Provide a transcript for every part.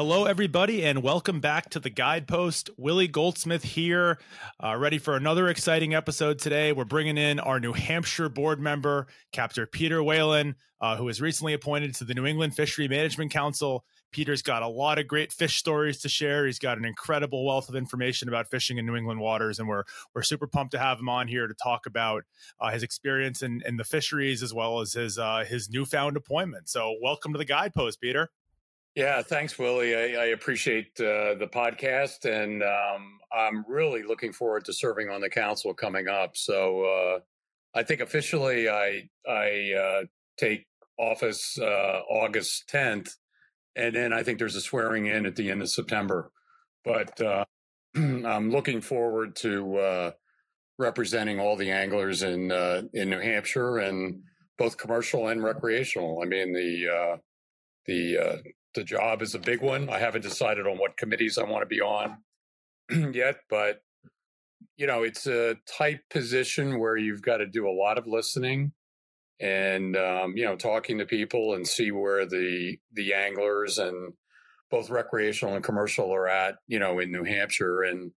Hello, everybody, and welcome back to the Guidepost. Willie Goldsmith here, uh, ready for another exciting episode today. We're bringing in our New Hampshire board member, Captain Peter Whelan, uh, who was recently appointed to the New England Fishery Management Council. Peter's got a lot of great fish stories to share. He's got an incredible wealth of information about fishing in New England waters, and we're we're super pumped to have him on here to talk about uh, his experience in, in the fisheries as well as his uh, his newfound appointment. So, welcome to the Guidepost, Peter. Yeah, thanks, Willie. I, I appreciate uh, the podcast, and um, I'm really looking forward to serving on the council coming up. So, uh, I think officially I I uh, take office uh, August 10th, and then I think there's a swearing in at the end of September. But uh, I'm looking forward to uh, representing all the anglers in in New Hampshire and both commercial and recreational. I mean the the the job is a big one. I haven't decided on what committees I want to be on yet, but you know, it's a tight position where you've got to do a lot of listening and um, you know, talking to people and see where the the anglers and both recreational and commercial are at, you know, in New Hampshire and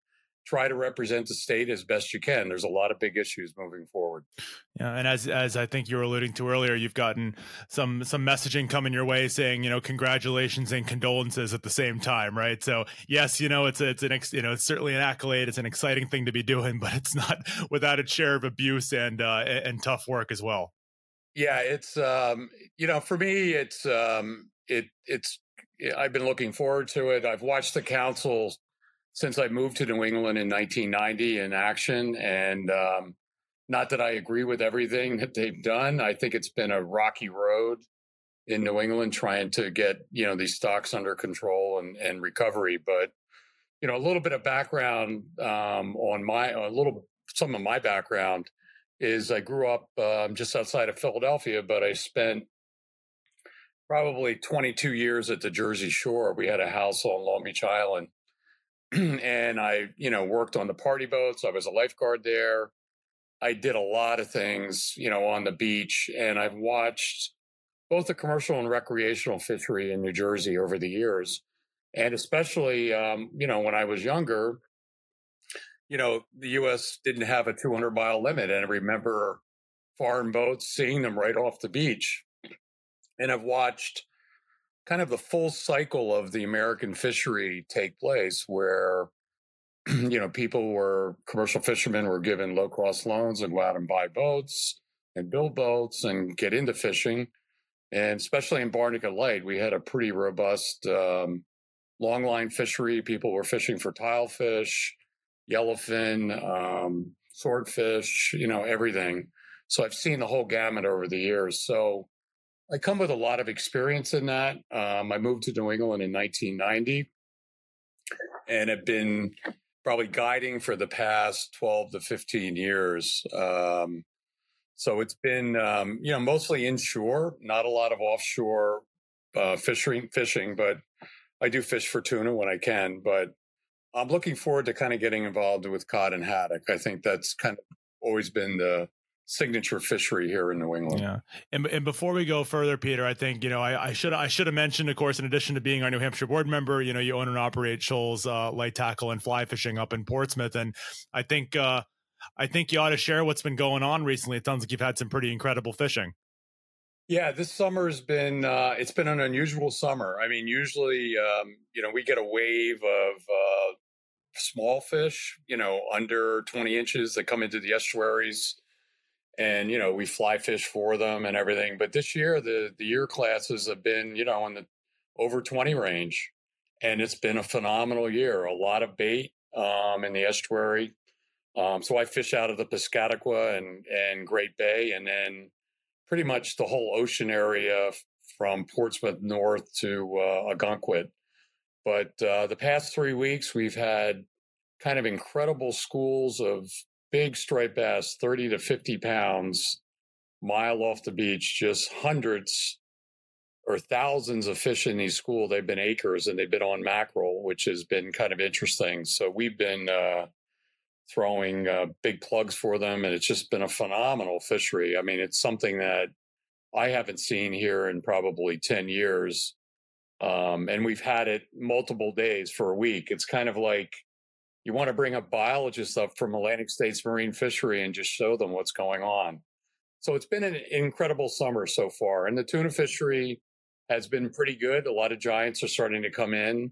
try to represent the state as best you can. There's a lot of big issues moving forward. Yeah, and as as I think you were alluding to earlier, you've gotten some some messaging coming your way saying, you know, congratulations and condolences at the same time, right? So yes, you know, it's a, it's an you know, it's certainly an accolade. It's an exciting thing to be doing, but it's not without its share of abuse and uh, and tough work as well. Yeah, it's um, you know, for me, it's um, it it's I've been looking forward to it. I've watched the council since I moved to New England in 1990 in action. And um, not that I agree with everything that they've done. I think it's been a rocky road in New England trying to get, you know, these stocks under control and, and recovery. But, you know, a little bit of background um, on my, a little, some of my background is I grew up um, just outside of Philadelphia, but I spent probably 22 years at the Jersey Shore. We had a house on Long Beach Island and I, you know, worked on the party boats. I was a lifeguard there. I did a lot of things, you know, on the beach, and I've watched both the commercial and recreational fishery in New Jersey over the years, and especially, um, you know, when I was younger, you know, the U.S. didn't have a 200 mile limit, and I remember foreign boats seeing them right off the beach, and I've watched kind of the full cycle of the American fishery take place where you know people were commercial fishermen were given low cost loans and go out and buy boats and build boats and get into fishing. And especially in Barnegat Light we had a pretty robust um, longline fishery. People were fishing for tilefish yellowfin um, swordfish you know everything. So I've seen the whole gamut over the years. So I come with a lot of experience in that. Um, I moved to New England in 1990 and have been probably guiding for the past 12 to 15 years. Um, so it's been, um, you know, mostly inshore, not a lot of offshore uh, fishing, fishing, but I do fish for tuna when I can. But I'm looking forward to kind of getting involved with cod and haddock. I think that's kind of always been the signature fishery here in New England. Yeah, and and before we go further, Peter, I think you know I, I should I should have mentioned, of course, in addition to being our New Hampshire board member, you know, you own and operate Shoals uh, Light Tackle and Fly Fishing up in Portsmouth, and I think uh, I think you ought to share what's been going on recently. It sounds like you've had some pretty incredible fishing. Yeah, this summer's been uh, it's been an unusual summer. I mean, usually um, you know we get a wave of uh, small fish, you know, under 20 inches that come into the estuaries and you know we fly fish for them and everything but this year the the year classes have been you know in the over 20 range and it's been a phenomenal year a lot of bait um, in the estuary um, so i fish out of the piscataqua and and great bay and then pretty much the whole ocean area from portsmouth north to uh, But uh, the past three weeks, we've had kind of incredible schools of big striped bass, 30 to 50 pounds, mile off the beach, just hundreds or thousands of fish in these schools. They've been acres and they've been on mackerel, which has been kind of interesting. So we've been uh, throwing uh, big plugs for them, and it's just been a phenomenal fishery. I mean, it's something that I haven't seen here in probably 10 years. Um, and we've had it multiple days for a week. It's kind of like you want to bring a biologist up from Atlantic States Marine Fishery and just show them what's going on. So it's been an incredible summer so far. And the tuna fishery has been pretty good. A lot of giants are starting to come in.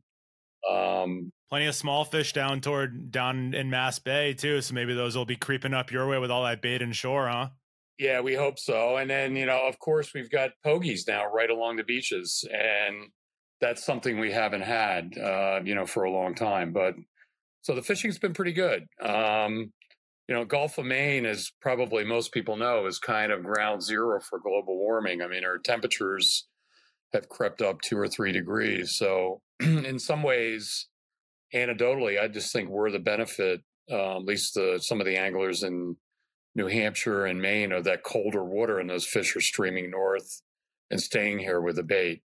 Um, Plenty of small fish down toward down in Mass Bay too. So maybe those will be creeping up your way with all that bait and shore, huh? Yeah, we hope so. And then, you know, of course, we've got pogies now right along the beaches. And that's something we haven't had, uh, you know, for a long time. But so the fishing's been pretty good. Um, you know, Gulf of Maine, as probably most people know, is kind of ground zero for global warming. I mean, our temperatures have crept up two or three degrees. So, in some ways, anecdotally, I just think we're the benefit, uh, at least the, some of the anglers in New Hampshire and Maine, of that colder water, and those fish are streaming north and staying here with the bait.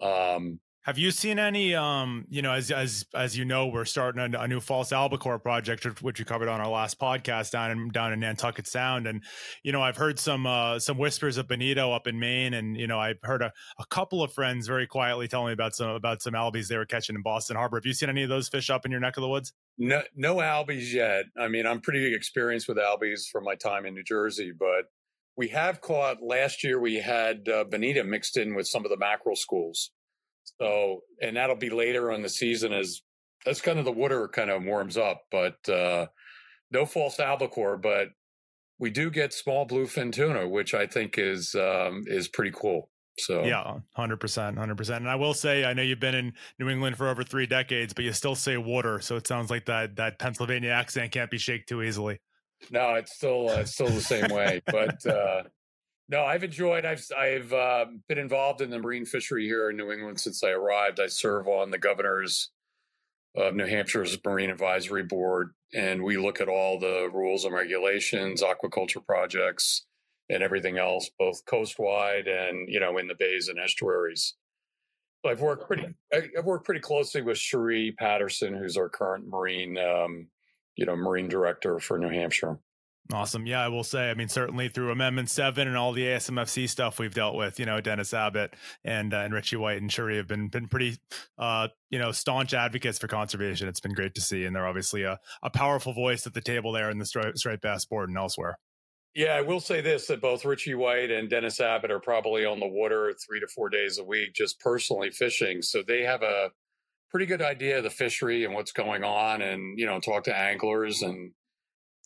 Um, have you seen any, um, you know, as as as you know, we're starting a, a, new false albacore project, which we covered on our last podcast down in down in Nantucket Sound, and you know, I've heard some uh, some whispers of bonito up in Maine, and you know, I've heard a, a couple of friends very quietly telling me about some about some albies they were catching in Boston Harbor. Have you seen any of those fish up in your neck of the woods? No, no albies yet. I mean, I'm pretty experienced with albies from my time in New Jersey, but we have caught last year. We had uh, bonito mixed in with some of the mackerel schools. So, and that'll be later on the season as that's kind of the water kind of warms up, but uh, no false albacore, but we do get small bluefin tuna, which I think is um, is pretty cool. So yeah, hundred percent, hundred percent. And I will say, I know you've been in New England for over three decades, but you still say water, so it sounds like that that Pennsylvania accent can't be shaked too easily. No, it's still uh, it's still the same way, but uh, no, I've enjoyed. I've I've uh, been involved in the marine fishery here in New England since I arrived. I serve on the governor's of New Hampshire's Marine Advisory Board, and we look at all the rules and regulations, aquaculture projects, and everything else, both coastwide and you know in the bays and estuaries. I've worked pretty. I've worked pretty closely with Cheri Patterson, who's our current marine, um, you know, marine director for New Hampshire. Awesome. Yeah, I will say, I mean, certainly through Amendment 7 and all the ASMFC stuff we've dealt with, you know, Dennis Abbott and uh, and Ritchie White and Cheri have been been pretty uh, you know, staunch advocates for conservation. It's been great to see and they're obviously a, a powerful voice at the table there in the striped, striped bass board and elsewhere. Yeah, I will say this that both Ritchie White and Dennis Abbott are probably on the water 3 to 4 days a week just personally fishing, so they have a pretty good idea of the fishery and what's going on and, you know, talk to anglers and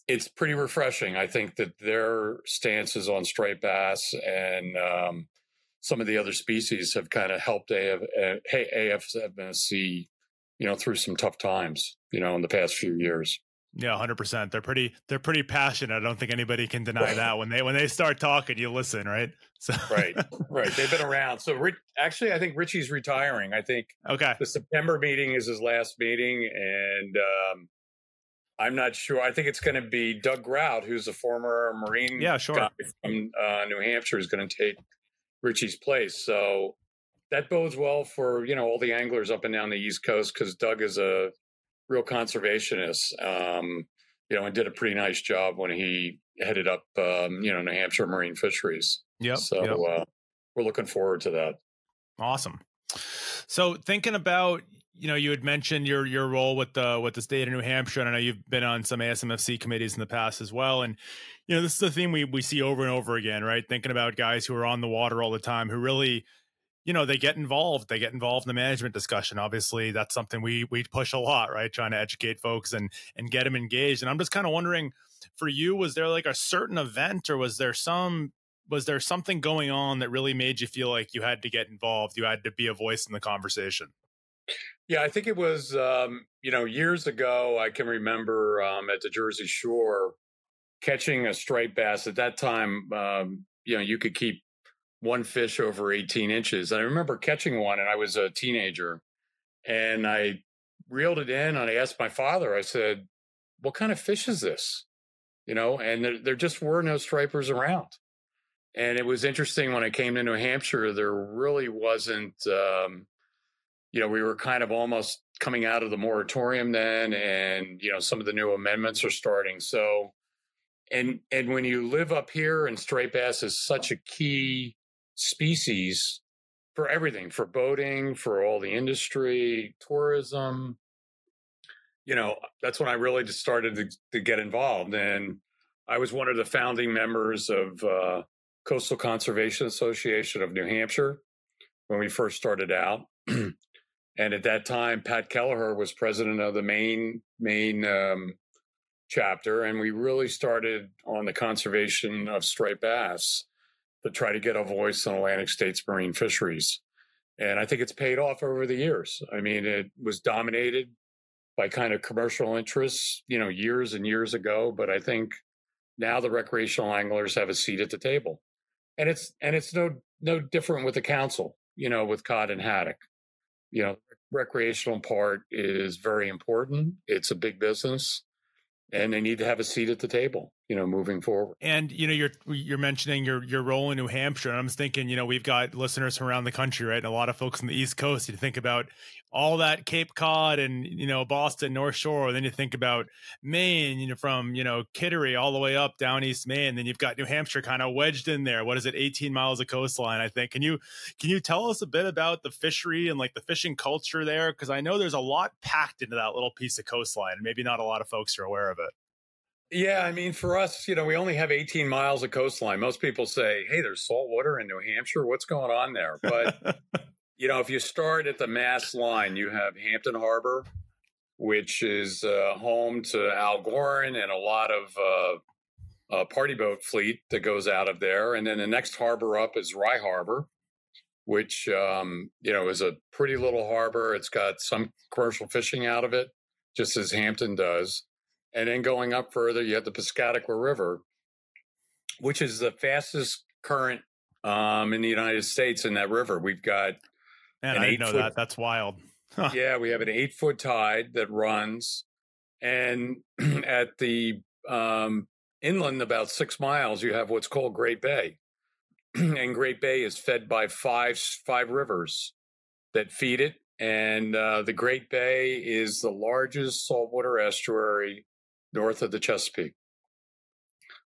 it's pretty refreshing. I think that their stances on striped bass and um, some of the other species have kind of helped AF, uh, AFMSC, you know, through some tough times, you know, in the past few years. Yeah, hundred percent. They're pretty. They're pretty passionate. I don't think anybody can deny right. that. When they when they start talking, you listen, right? So right, right. They've been around. So Rich, actually, I think Ritchie's retiring. I think okay. The September meeting is his last meeting, and um, I'm not sure. I think it's going to be Doug Grout, who's a former Marine yeah, sure. guy from uh, New Hampshire, is going to take Ritchie's place. So that bodes well for you know all the anglers up and down the East Coast because Doug is a real conservationist. Um, you know, and did a pretty nice job when he headed up um, you know New Hampshire Marine Fisheries. Yeah. So yep. Uh, we're looking forward to that. Awesome. So thinking about you know, you had mentioned your your role with the with the state of New Hampshire, and I know you've been on some ASMFC committees in the past as well. And you know, this is the theme we we see over and over again, right? Thinking about guys who are on the water all the time, who really, you know, they get involved. They get involved in the management discussion. Obviously, that's something we we push a lot, right? Trying to educate folks and and get them engaged. And I'm just kind of wondering, for you, was there like a certain event, or was there some was there something going on that really made you feel like you had to get involved? You had to be a voice in the conversation. Yeah, I think it was, um, you know, years ago. I can remember um, at the Jersey Shore catching a striped bass. At that time, um, you know, you could keep one fish over 18 inches. And I remember catching one, and I was a teenager. And I reeled it in and I asked my father, I said, What kind of fish is this? You know, and there, there just were no stripers around. And it was interesting when I came to New Hampshire, there really wasn't, um, you know, we were kind of almost coming out of the moratorium then, and, you know, some of the new amendments are starting. So, and and when you live up here and striped bass is such a key species for everything for boating for all the industry tourism you know that's when i really just started to, to get involved and i was one of the founding members of uh, coastal conservation association of new hampshire when we first started out and at that time pat keliher was president of the maine maine um, chapter and we really started on the conservation of striped bass to try to get a voice in Atlantic states marine fisheries. And I think it's paid off over the years. I mean, it was dominated by kind of commercial interests, you know, years and years ago. But I think now the recreational anglers have a seat at the table. And it's and it's no no different with the council, you know, with cod and haddock. You know, recreational part is very important. It's a big business and they need to have a seat at the table you know moving forward. And you know you're you're mentioning your your role in new hampshire and i'm thinking you know we've got listeners from around the country right and a lot of folks on the east coast. You think about all that cape cod and you know boston north shore then you think about maine you know from you know kittery all the way up down east maine then you've got new hampshire kind of wedged in there. What is it 18 miles of coastline i think? Can you can you tell us a bit about the fishery and like the fishing culture there? Because i know there's a lot packed into that little piece of coastline and maybe not a lot of folks are aware of it yeah, I mean, for us, you know, we only have 18 miles of coastline. Most people say, hey, there's salt water in New Hampshire. What's going on there? But, you know, if you start at the Mass line, you have Hampton Harbor, which is uh, home to Al Gauron and a lot of uh, uh, party boat fleet that goes out of there. And then the next harbor up is Rye Harbor, which, um, you know, is a pretty little harbor. It's got some commercial fishing out of it, just as Hampton does. And then going up further, you have the Piscataqua River, which is the fastest current um, in the United States in that river. We've got Man, I know foot, that. That's wild. Huh. Yeah, we have an eight foot tide that runs, and at the um, inland about six miles, you have what's called Great Bay, and Great Bay is fed by five five rivers that feed it. And uh, the Great Bay is the largest saltwater estuary north of the Chesapeake.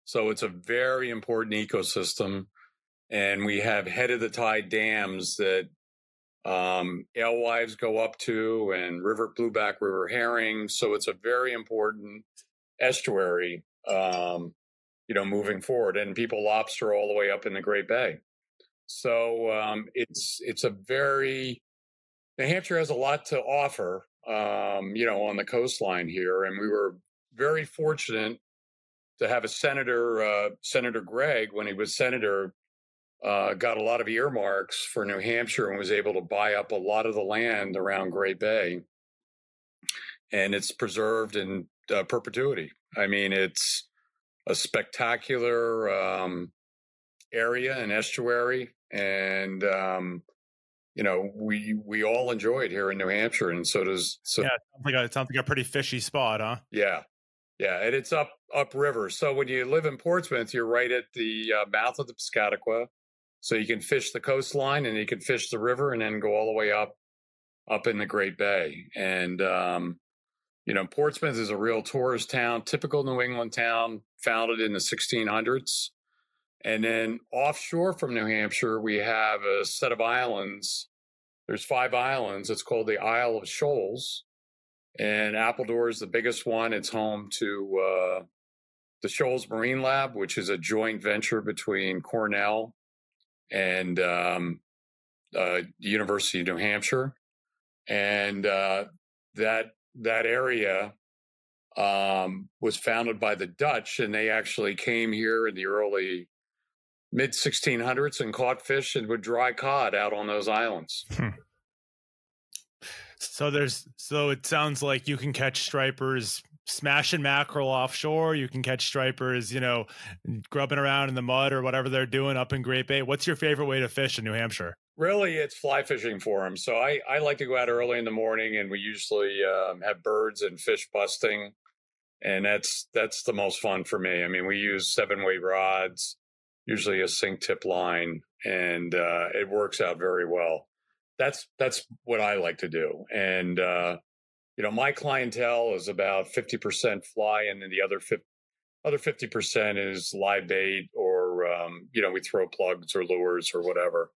So it's a very important ecosystem. And we have head of the tide dams that um, alewives go up to and river blueback river herring. So it's a very important estuary, um, you know, moving forward. And people lobster all the way up in the Great Bay. So um, it's it's a very New Hampshire has a lot to offer, um, you know, on the coastline here, and we were very fortunate to have a senator, uh, Senator Gregg, when he was senator, uh, got a lot of earmarks for New Hampshire and was able to buy up a lot of the land around Great Bay. And it's preserved in uh, perpetuity. I mean, it's a spectacular um, area and estuary, and um, you know we we all enjoy it here in New Hampshire, and so does. So, yeah, it sounds like a, it sounds like a pretty fishy spot, huh? Yeah, yeah, and it's up upriver. So when you live in Portsmouth, you're right at the uh, mouth of the Piscataqua. So you can fish the coastline and you can fish the river and then go all the way up up in the Great Bay. And um, you know, Portsmouth is a real tourist town, typical New England town, founded in the 1600s. And then offshore from New Hampshire, we have a set of islands. There's five islands. It's called the Isle of Shoals and Appledore is the biggest one. It's home to uh, the Shoals Marine Lab, which is a joint venture between Cornell and um, uh, University of New Hampshire. And uh, that that area um, was founded by the Dutch, and they actually came here in the early mid 1600s and caught fish and would dry cod out on those islands. Hmm. So there's so it sounds like you can catch stripers smashing mackerel offshore. You can catch stripers, you know, grubbing around in the mud or whatever they're doing up in Great Bay. What's your favorite way to fish in New Hampshire? Really, it's fly fishing for them. So I, I like to go out early in the morning, and we usually um, have birds and fish busting, and that's that's the most fun for me. I mean, we use seven weight rods, usually a sink tip line, and uh, it works out very well. That's that's what I like to do, and uh, you know, my clientele is about fifty percent fly, and then the other 50, other fifty percent is live bait, or um, you know, we throw plugs or lures or whatever.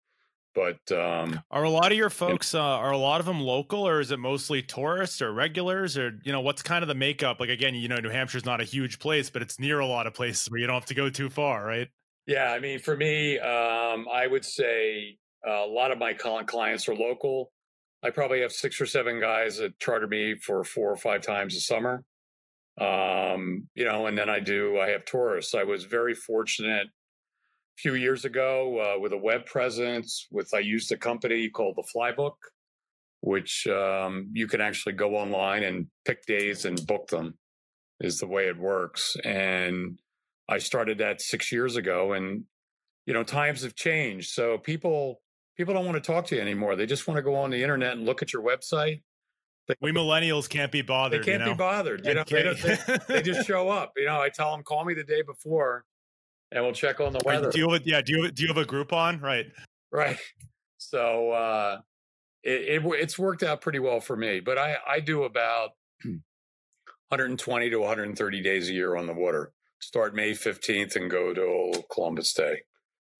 But um, are a lot of your folks uh, are a lot of them local, or is it mostly tourists or regulars, or you know what's kind of the makeup? Like again, you know, New Hampshire's not a huge place, but it's near a lot of places where you don't have to go too far, right? Yeah, I mean, for me, um, I would say uh, a lot of my clients are local. I probably have six or seven guys that charter me for four or five times a summer. Um, you know, and then I do, I have tourists. I was very fortunate a few years ago uh, with a web presence. With I used a company called the Flybook, which um, you can actually go online and pick days and book them. Is the way it works, and I started that six years ago. And you know, times have changed, so people people don't want to talk to you anymore. They just want to go on the internet and look at your website. They, we millennials can't be bothered. They can't you know? be bothered. You know, they, they, just show up. You know, I tell them, call me the day before and we'll check on the weather. Do you have, yeah, do you do you have a Groupon? Right. Right. So uh it, it it's worked out pretty well for me, but I I do about 120 to 130 days a year on the water. Start May 15th and go to Columbus Day.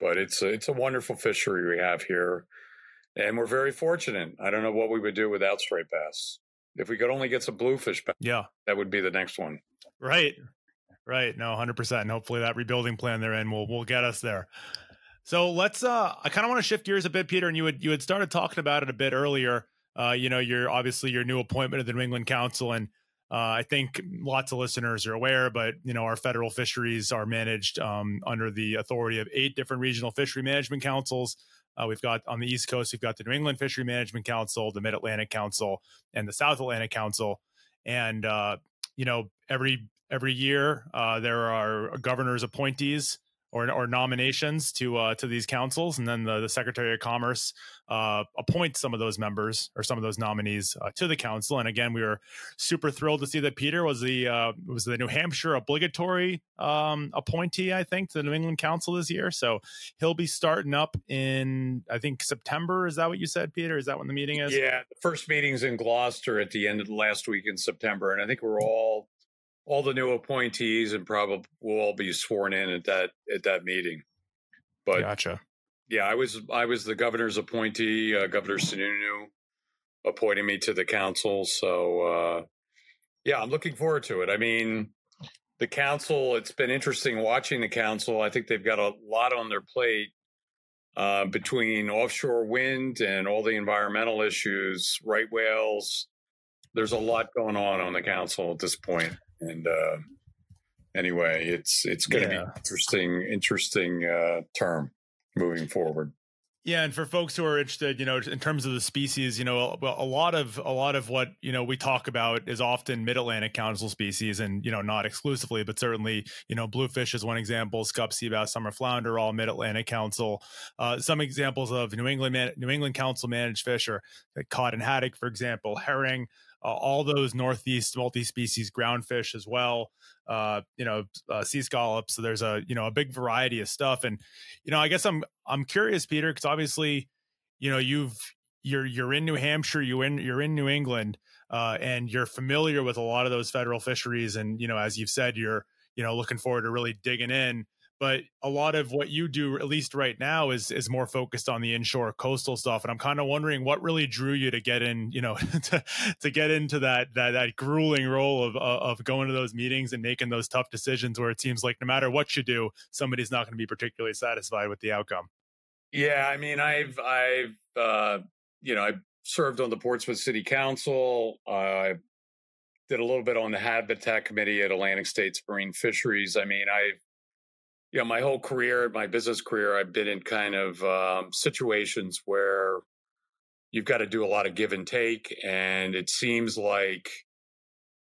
But it's a, it's a wonderful fishery we have here. And we're very fortunate. I don't know what we would do without striped bass. If we could only get some bluefish back, yeah, that would be the next one. Right. Right. No, 100%. And hopefully that rebuilding plan they're in will will get us there. So let's uh I kind of want to shift gears a bit Peter and you had you had started talking about it a bit earlier. Uh you know, you're obviously your new appointment of the New England Council and uh, I think lots of listeners are aware, but you know our federal fisheries are managed um, under the authority of eight different regional fishery management councils. Uh, we've got on the East Coast, we've got the New England Fishery Management Council, the Mid Atlantic Council, and the South Atlantic Council. And uh, you know every every year. Uh, there are governors' appointees or, or nominations to uh, to these councils, and then the, the Secretary of Commerce uh, appoints some of those members or some of those nominees uh, to the council. And again, we were super thrilled to see that Peter was the uh, was the New Hampshire obligatory um, appointee, I think, to the New England Council this year. So he'll be starting up in I think September. Is that what you said, Peter? Is that when the meeting is? Yeah, the first meeting's in Gloucester at the end of the last week in September, and I think we're all all the new appointees and probably will all be sworn in at that at that meeting. But gotcha. Yeah, I was I was the governor's appointee. Uh, Governor Sununu appointed me to the council, so uh, yeah, I'm looking forward to it. I mean, the council. It's been interesting watching the council. I think they've got a lot on their plate uh, between offshore wind and all the environmental issues, right whales. There's a lot going on on the council at this point and uh, anyway, it's it's going to yeah. be interesting interesting uh, term moving forward. Yeah, and for folks who are interested, you know, in terms of the species, you know, a, a lot of a lot of what you know we talk about is often Mid Atlantic Council species, and you know, not exclusively, but certainly, you know, bluefish is one example. Scup, sea bass, summer flounder, all Mid Atlantic Council. Uh, some examples of New England Man- New England Council managed fish are like cod and haddock, for example, herring, uh, all those northeast multi-species groundfish as well uh, you know uh, sea scallops. So there's a you know a big variety of stuff. And you know i guess i'm i'm curious peter because obviously you know you've you're you're in new hampshire you in you're in new england uh, and you're familiar with a lot of those federal fisheries. And you know as you've said you're you know looking forward to really digging in but a lot of what you do at least right now is is more focused on the inshore coastal stuff and i'm kind of wondering what really drew you to get in you know to, to get into that that that grueling role of of going to those meetings and making those tough decisions where it seems like no matter what you do somebody's not going to be particularly satisfied with the outcome. Yeah i mean i've i've uh you know i served on the portsmouth city council i uh, did a little bit on the habitat committee at atlantic states marine fisheries i mean i've you know, my whole career, my business career, I've been in kind of um, situations where you've got to do a lot of give and take. And it seems like,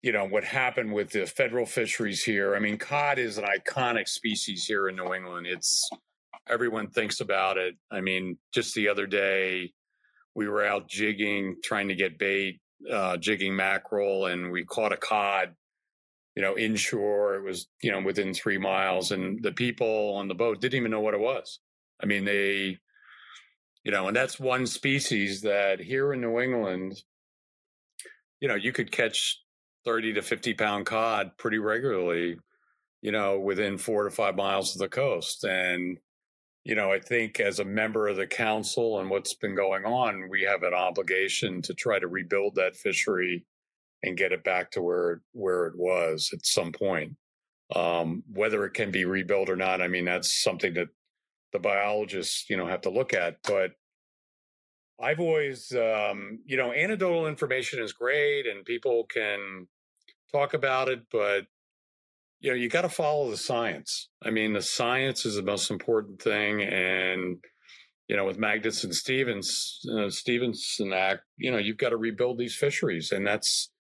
you know, what happened with the federal fisheries here. I mean, cod is an iconic species here in New England. It's everyone thinks about it. I mean, just the other day, we were out jigging, trying to get bait, uh, jigging mackerel, and we caught a cod. You know, inshore, it was you know within three miles, and the people on the boat didn't even know what it was. I mean, they, you know, and that's one species that here in New England, you know, you could catch 30 to 50 pound cod pretty regularly, you know, within four to five miles of the coast. And, you know, I think as a member of the council and what's been going on, we have an obligation to try to rebuild that fishery and get it back to where where it was at some point. Um, whether it can be rebuilt or not, I mean, that's something that the biologists, you know, have to look at. But I've always, um, you know, anecdotal information is great and people can talk about it, but you know, you got to follow the science. I mean, the science is the most important thing. And, you know, with Magnuson Stevens, uh, Stevenson Act, you know, you've got to rebuild these fisheries. And that's,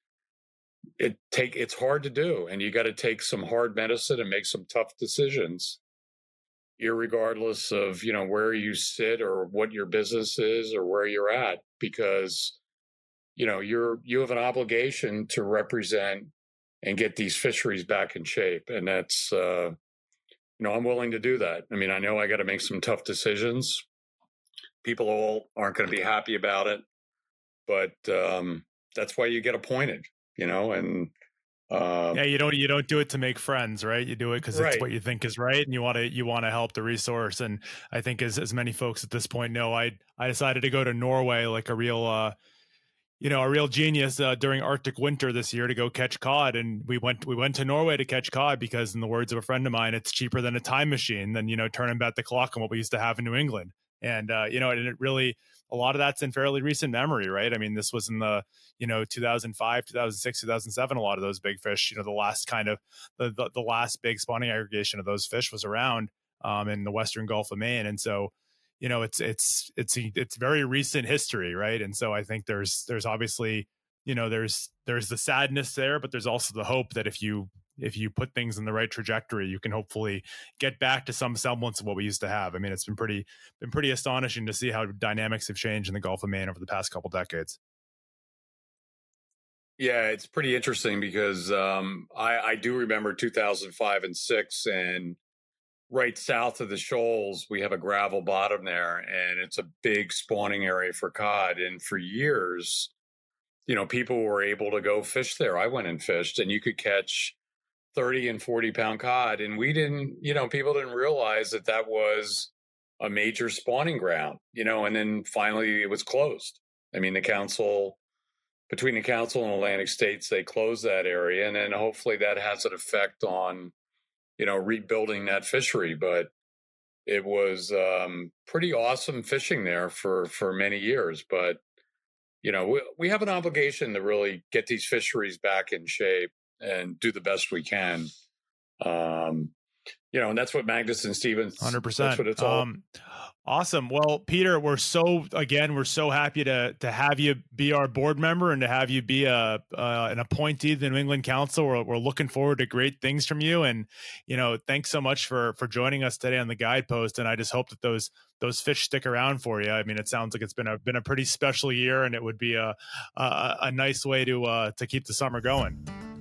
it take, it's hard to do. And you got to take some hard medicine and make some tough decisions regardless of you know where you sit or what your business is or where you're at because you know you're you have an obligation to represent and get these fisheries back in shape and that's uh you know i'm willing to do that i mean i know i got to make some tough decisions people all aren't going to be happy about it but um that's why you get appointed you know and um, yeah, you don't you don't do it to make friends, right? You do it because right. it's what you think is right, and you want to you want to help the resource. And I think as as many folks at this point know, I I decided to go to Norway like a real uh, you know a real genius uh, during Arctic winter this year to go catch cod, and we went we went to Norway to catch cod because, in the words of a friend of mine, it's cheaper than a time machine than you know turning back the clock on what we used to have in New England. And uh, you know, and it really a lot of that's in fairly recent memory, right? I mean, this was in the you know 2005, 2006, 2007. A lot of those big fish, you know, the last kind of the the, the last big spawning aggregation of those fish was around um, in the Western Gulf of Maine, and so you know it's it's it's it's very recent history, right? And so I think there's there's obviously you know there's there's the sadness there, but there's also the hope that if you if you put things in the right trajectory, you can hopefully get back to some semblance of what we used to have. I mean, it's been pretty been pretty astonishing to see how dynamics have changed in the Gulf of Maine over the past couple decades. Yeah, it's pretty interesting because um, I, I do remember 2005 and six, and right south of the shoals, we have a gravel bottom there, and it's a big spawning area for cod. And for years, you know, people were able to go fish there. I went and fished, and you could catch 30 and 40 pound cod. And we didn't, you know, people didn't realize that that was a major spawning ground, you know, and then finally it was closed. I mean, the council, between the council and Atlantic States, they closed that area. And then hopefully that has an effect on, you know, rebuilding that fishery. But it was um, pretty awesome fishing there for, for many years. But, you know, we, we have an obligation to really get these fisheries back in shape and do the best we can. Um, you know, and that's what Magnuson Stevens. Hundred percent. That's what it's all. Um, awesome. Well, Peter, we're so again, we're so happy to to have you be our board member and to have you be a uh, an appointee to the New England Council. We're, we're looking forward to great things from you, and you know, thanks so much for for joining us today on the Guidepost. And I just hope that those those fish stick around for you. I mean, it sounds like it's been a been a pretty special year, and it would be a a, a nice way to uh, to keep the summer going.